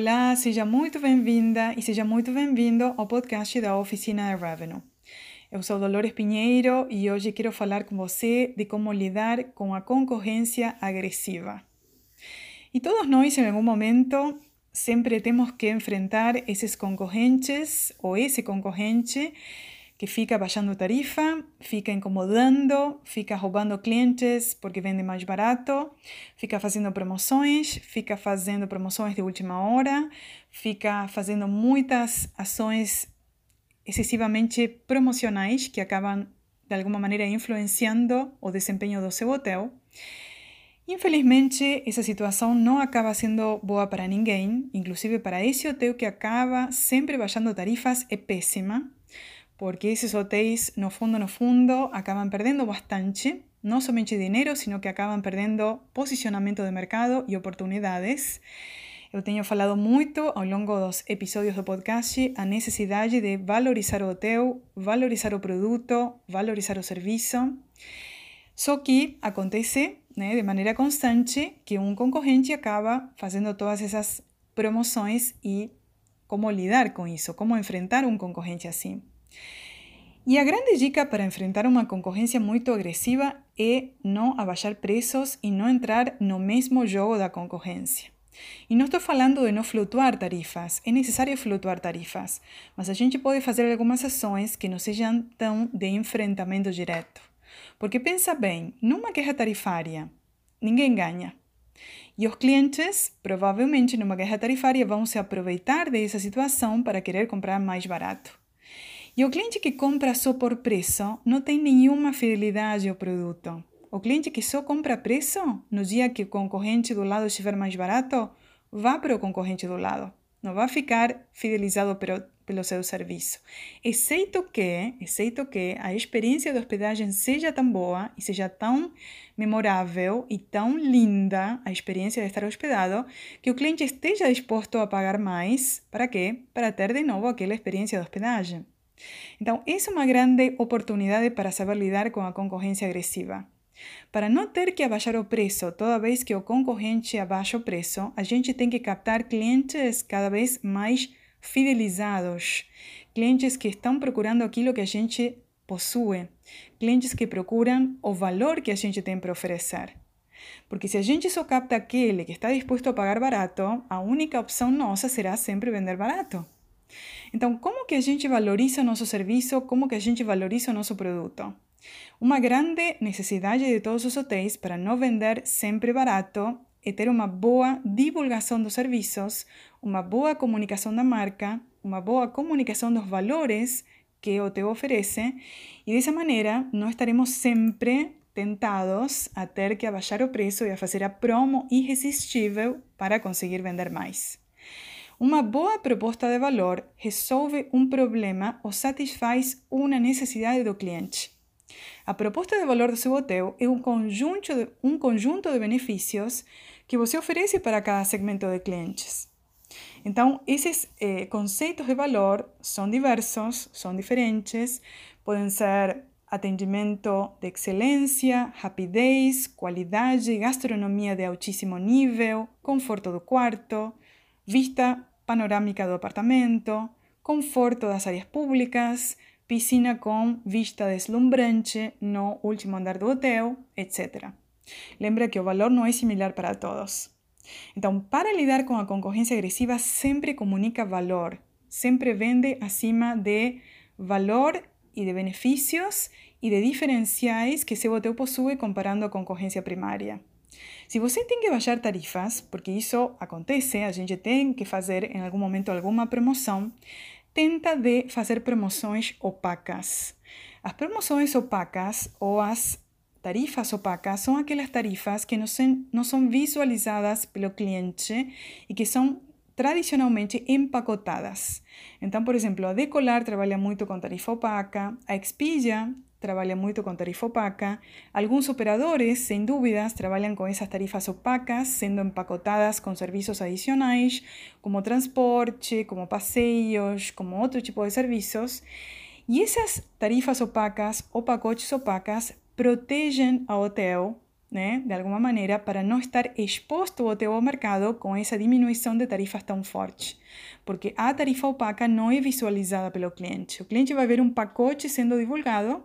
Olá, seja muito bem-vinda e seja muito bem-vindo ao podcast da Oficina de Revenue. Eu sou Dolores Pinheiro e hoje quero falar com você de como lidar com a concorrência agressiva. E todos nós, em algum momento, sempre temos que enfrentar esses concorrentes ou esse concorrente que fica baixando tarifa, fica incomodando, fica roubando clientes porque vende mais barato, fica fazendo promoções, fica fazendo promoções de última hora, fica fazendo muitas ações excessivamente promocionais que acabam de alguma maneira influenciando o desempenho do seu hotel. Infelizmente, essa situação não acaba sendo boa para ninguém, inclusive para esse hotel que acaba sempre baixando tarifas, é péssima porque esses hotéis, no fundo, no fundo, acabam perdendo bastante, não somente dinheiro, sino que acabam perdendo posicionamento de mercado e oportunidades. Eu tenho falado muito ao longo dos episódios do podcast a necessidade de valorizar o hotel, valorizar o produto, valorizar o serviço. Só que acontece né, de maneira constante que um concorrente acaba fazendo todas essas promoções e como lidar com isso, como enfrentar um concorrente assim. E a grande dica para enfrentar uma concorrência muito agressiva é não abaixar preços e não entrar no mesmo jogo da concorrência. E não estou falando de não flutuar tarifas, é necessário flutuar tarifas, mas a gente pode fazer algumas ações que não sejam tão de enfrentamento direto. Porque pensa bem, numa guerra tarifária, ninguém ganha. E os clientes, provavelmente numa guerra tarifária, vão se aproveitar dessa situação para querer comprar mais barato. E o cliente que compra só por preço não tem nenhuma fidelidade ao produto. O cliente que só compra preço, no dia que o concorrente do lado estiver mais barato, vá para o concorrente do lado. Não vai ficar fidelizado pelo, pelo seu serviço. Exceto que, exceto que a experiência de hospedagem seja tão boa e seja tão memorável e tão linda a experiência de estar hospedado que o cliente esteja disposto a pagar mais. Para quê? Para ter de novo aquela experiência de hospedagem. Então, é uma grande oportunidade para saber lidar com a concorrência agressiva. Para não ter que abaixar o preço toda vez que o concorrente abaixa o preço, a gente tem que captar clientes cada vez mais fidelizados, clientes que estão procurando aquilo que a gente possui, clientes que procuram o valor que a gente tem para oferecer. Porque se a gente só capta aquele que está disposto a pagar barato, a única opção nossa será sempre vender barato. Então, como que a gente valoriza o nosso serviço? Como que a gente valoriza o nosso produto? Uma grande necessidade de todos os hotéis para não vender sempre barato é ter uma boa divulgação dos serviços, uma boa comunicação da marca, uma boa comunicação dos valores que o hotel oferece, e dessa maneira não estaremos sempre tentados a ter que abaixar o preço e a fazer a promo irresistível para conseguir vender mais. Uma boa proposta de valor resolve um problema ou satisfaz uma necessidade do cliente. A proposta de valor do seu hotel é um conjunto de, um conjunto de benefícios que você oferece para cada segmento de clientes. Então, esses eh, conceitos de valor são diversos, são diferentes, podem ser atendimento de excelência, rapidez, qualidade, gastronomia de altíssimo nível, conforto do quarto, vista panorâmica do apartamento, conforto das áreas públicas, piscina com vista deslumbrante no último andar do hotel, etc. Lembra que o valor não é similar para todos. Então, para lidar com a concorrência agressiva, sempre comunica valor, sempre vende acima de valor e de benefícios e de diferenciais que seu hotel possui comparando a concorrência primária. Se você tem que baixar tarifas, porque isso acontece, a gente tem que fazer em algum momento alguma promoção, tenta de fazer promoções opacas. As promoções opacas ou as tarifas opacas são aquelas tarifas que não são, não são visualizadas pelo cliente e que são tradicionalmente empacotadas. Então, por exemplo, a Decolar trabalha muito com tarifa opaca, a Expedia trabalha muito com tarifa opaca. Alguns operadores, sem dúvidas, trabalham com essas tarifas opacas, sendo empacotadas com serviços adicionais, como transporte, como passeios, como outro tipo de serviços. E essas tarifas opacas ou pacotes opacas protegem a hotel né, de alguma maneira, para não estar exposto ao teu mercado com essa diminuição de tarifas tão forte. Porque a tarifa opaca não é visualizada pelo cliente. O cliente vai ver um pacote sendo divulgado,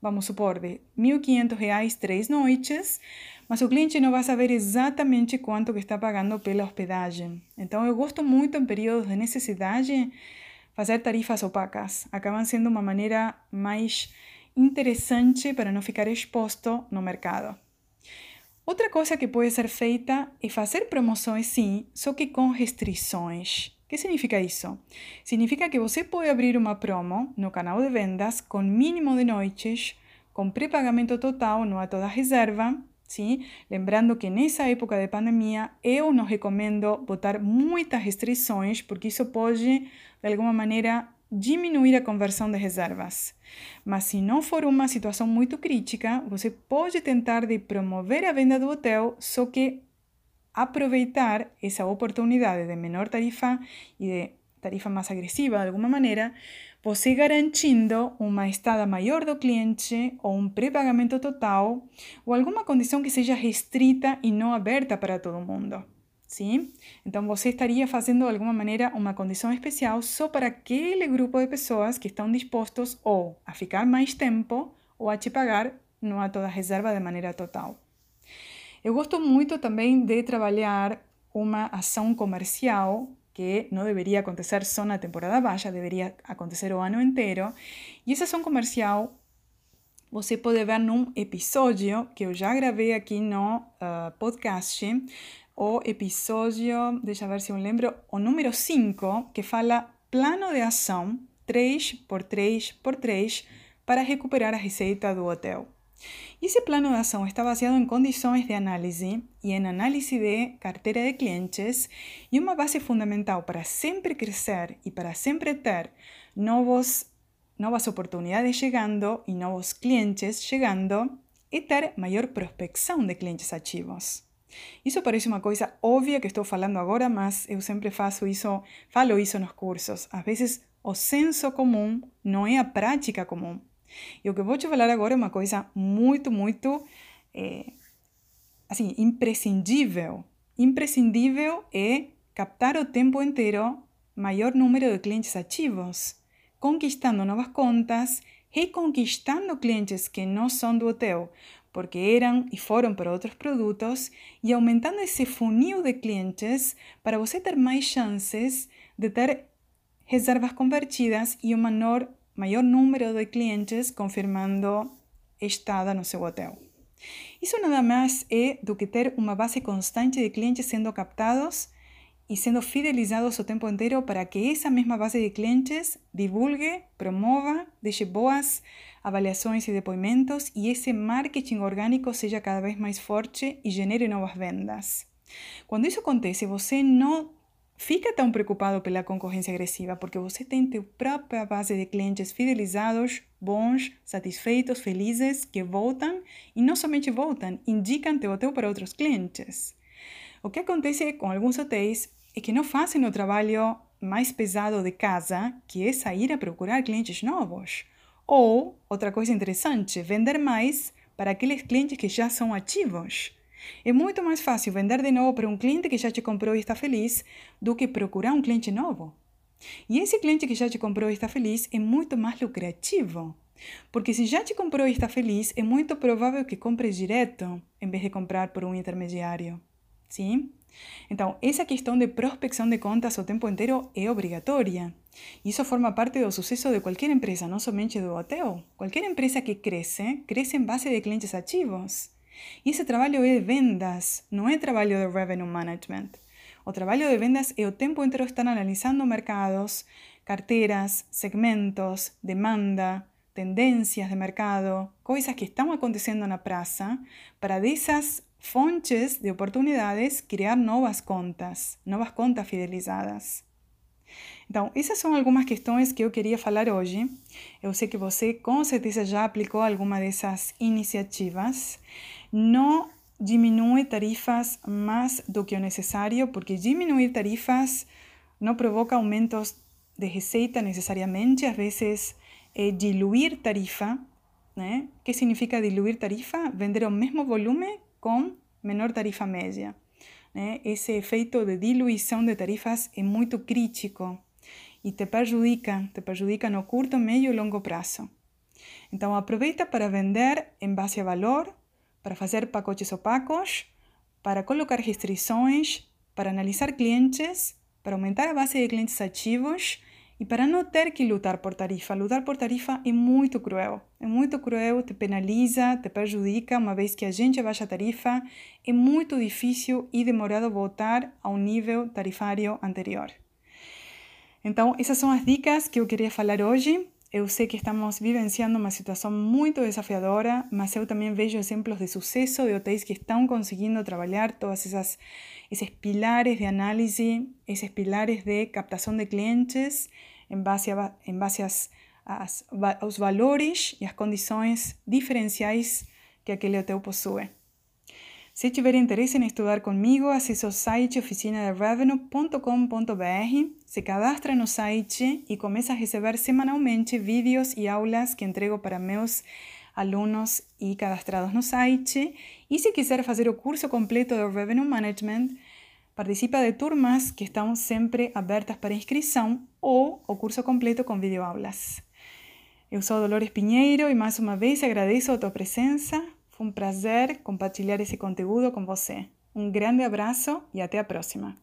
vamos supor, de R$ 1.500 três noites, mas o cliente não vai saber exatamente quanto que está pagando pela hospedagem. Então, eu gosto muito, em períodos de necessidade, fazer tarifas opacas. Acabam sendo uma maneira mais interessante para não ficar exposto no mercado. Outra coisa que pode ser feita é fazer promoções sim, só que com restrições. O que significa isso? Significa que você pode abrir uma promo no canal de vendas com mínimo de noites, com pré-pagamento total, não há toda reserva, sim? Lembrando que nessa época de pandemia eu não recomendo botar muitas restrições, porque isso pode, de alguma maneira, diminuir a conversão de reservas. Mas se não for uma situação muito crítica, você pode tentar de promover a venda do hotel, só que aproveitar essa oportunidade de menor tarifa e de tarifa mais agressiva de alguma maneira, você garantindo uma estada maior do cliente ou um pré-pagamento total ou alguma condição que seja restrita e não aberta para todo mundo. Sim? Então você estaria fazendo de alguma maneira uma condição especial só para aquele grupo de pessoas que estão dispostos ou a ficar mais tempo ou a te pagar numa toda reserva de maneira total. Eu gosto muito também de trabalhar uma ação comercial que não deveria acontecer só na temporada baixa, deveria acontecer o ano inteiro. E essa ação comercial você pode ver num episódio que eu já gravei aqui no uh, podcast, o episódio, deixa ver se eu lembro, o número 5, que fala plano de ação 3x3x3 para recuperar a receita do hotel. Esse plano de ação está baseado em condições de análise e em análise de carteira de clientes e uma base fundamental para sempre crescer e para sempre ter novos, novas oportunidades chegando e novos clientes chegando e ter maior prospecção de clientes ativos. Isso parece uma coisa óbvia que estou falando agora, mas eu sempre faço isso, falo isso nos cursos. Às vezes o senso comum não é a prática comum. E o que eu vou te falar agora é uma coisa muito, muito é, assim, imprescindível. Imprescindível é captar o tempo inteiro maior número de clientes ativos, conquistando novas contas, reconquistando clientes que não são do hotel, porque eram e foram para outros produtos, e aumentando esse funil de clientes para você ter mais chances de ter reservas convertidas e um menor, maior número de clientes confirmando estada no seu hotel. Isso nada mais é do que ter uma base constante de clientes sendo captados e sendo fidelizados o tempo inteiro para que essa mesma base de clientes divulgue, promova, deixe boas avaliações e depoimentos e esse marketing orgânico seja cada vez mais forte e genere novas vendas. Quando isso acontece, você não fica tão preocupado pela concorrência agressiva, porque você tem sua própria base de clientes fidelizados, bons, satisfeitos, felizes, que voltam e não somente voltam, indicam teu hotel para outros clientes. O que acontece com alguns hotéis é que não fazem o trabalho mais pesado de casa, que é sair a procurar clientes novos. Ou, outra coisa interessante, vender mais para aqueles clientes que já são ativos. É muito mais fácil vender de novo para um cliente que já te comprou e está feliz do que procurar um cliente novo. E esse cliente que já te comprou e está feliz é muito mais lucrativo. Porque se já te comprou e está feliz, é muito provável que compre direto em vez de comprar por um intermediário. Sim? Então, essa questão de prospecção de contas o tempo inteiro é obrigatória. Isso forma parte do sucesso de qualquer empresa, não somente do hotel. Qualquer empresa que cresce, cresce em base de clientes ativos. E esse trabalho é de vendas, não é trabalho de revenue management. O trabalho de vendas é o tempo inteiro estar analisando mercados, carteiras, segmentos, demanda, tendências de mercado, coisas que estão acontecendo na praça, para dessas fontes de oportunidades criar novas contas, novas contas fidelizadas. Então, essas são algumas questões que eu queria falar hoje. Eu sei que você com certeza já aplicou alguma dessas iniciativas. Não diminui tarifas mais do que o necessário, porque diminuir tarifas não provoca aumentos de receita necessariamente, às vezes é diluir tarifa. Né? O que significa diluir tarifa? Vender o mesmo volume com menor tarifa média. Né? Esse efeito de diluição de tarifas é muito crítico e te prejudica, te prejudica no curto, médio e longo prazo. Então aproveita para vender em base a valor, para fazer pacotes opacos, para colocar restrições, para analisar clientes, para aumentar a base de clientes ativos e para não ter que lutar por tarifa. Lutar por tarifa é muito cruel. É muito cruel, te penaliza, te prejudica, uma vez que a gente abaixa a tarifa, é muito difícil e demorado voltar ao nível tarifário anterior. Então, essas são as dicas que eu queria falar hoje. Eu sei que estamos vivenciando uma situação muito desafiadora, mas eu também vejo exemplos de sucesso de hotéis que estão conseguindo trabalhar todas essas esses pilares de análise, esses pilares de captação de clientes em base, a, em base às, às, aos valores e às condições diferenciais que aquele hotel possui. Se tiver interesse em estudar comigo, acesse o site oficinaderevenue.com.br, se cadastra no site e começa a receber semanalmente vídeos e aulas que entrego para meus alunos e cadastrados no site. E se quiser fazer o curso completo de Revenue Management, participa de turmas que estão sempre abertas para inscrição ou o curso completo com videoaulas. Eu sou Dolores Pinheiro e mais uma vez agradeço a tua presença. Foi um prazer compartilhar esse conteúdo com você. Um grande abraço e até a próxima.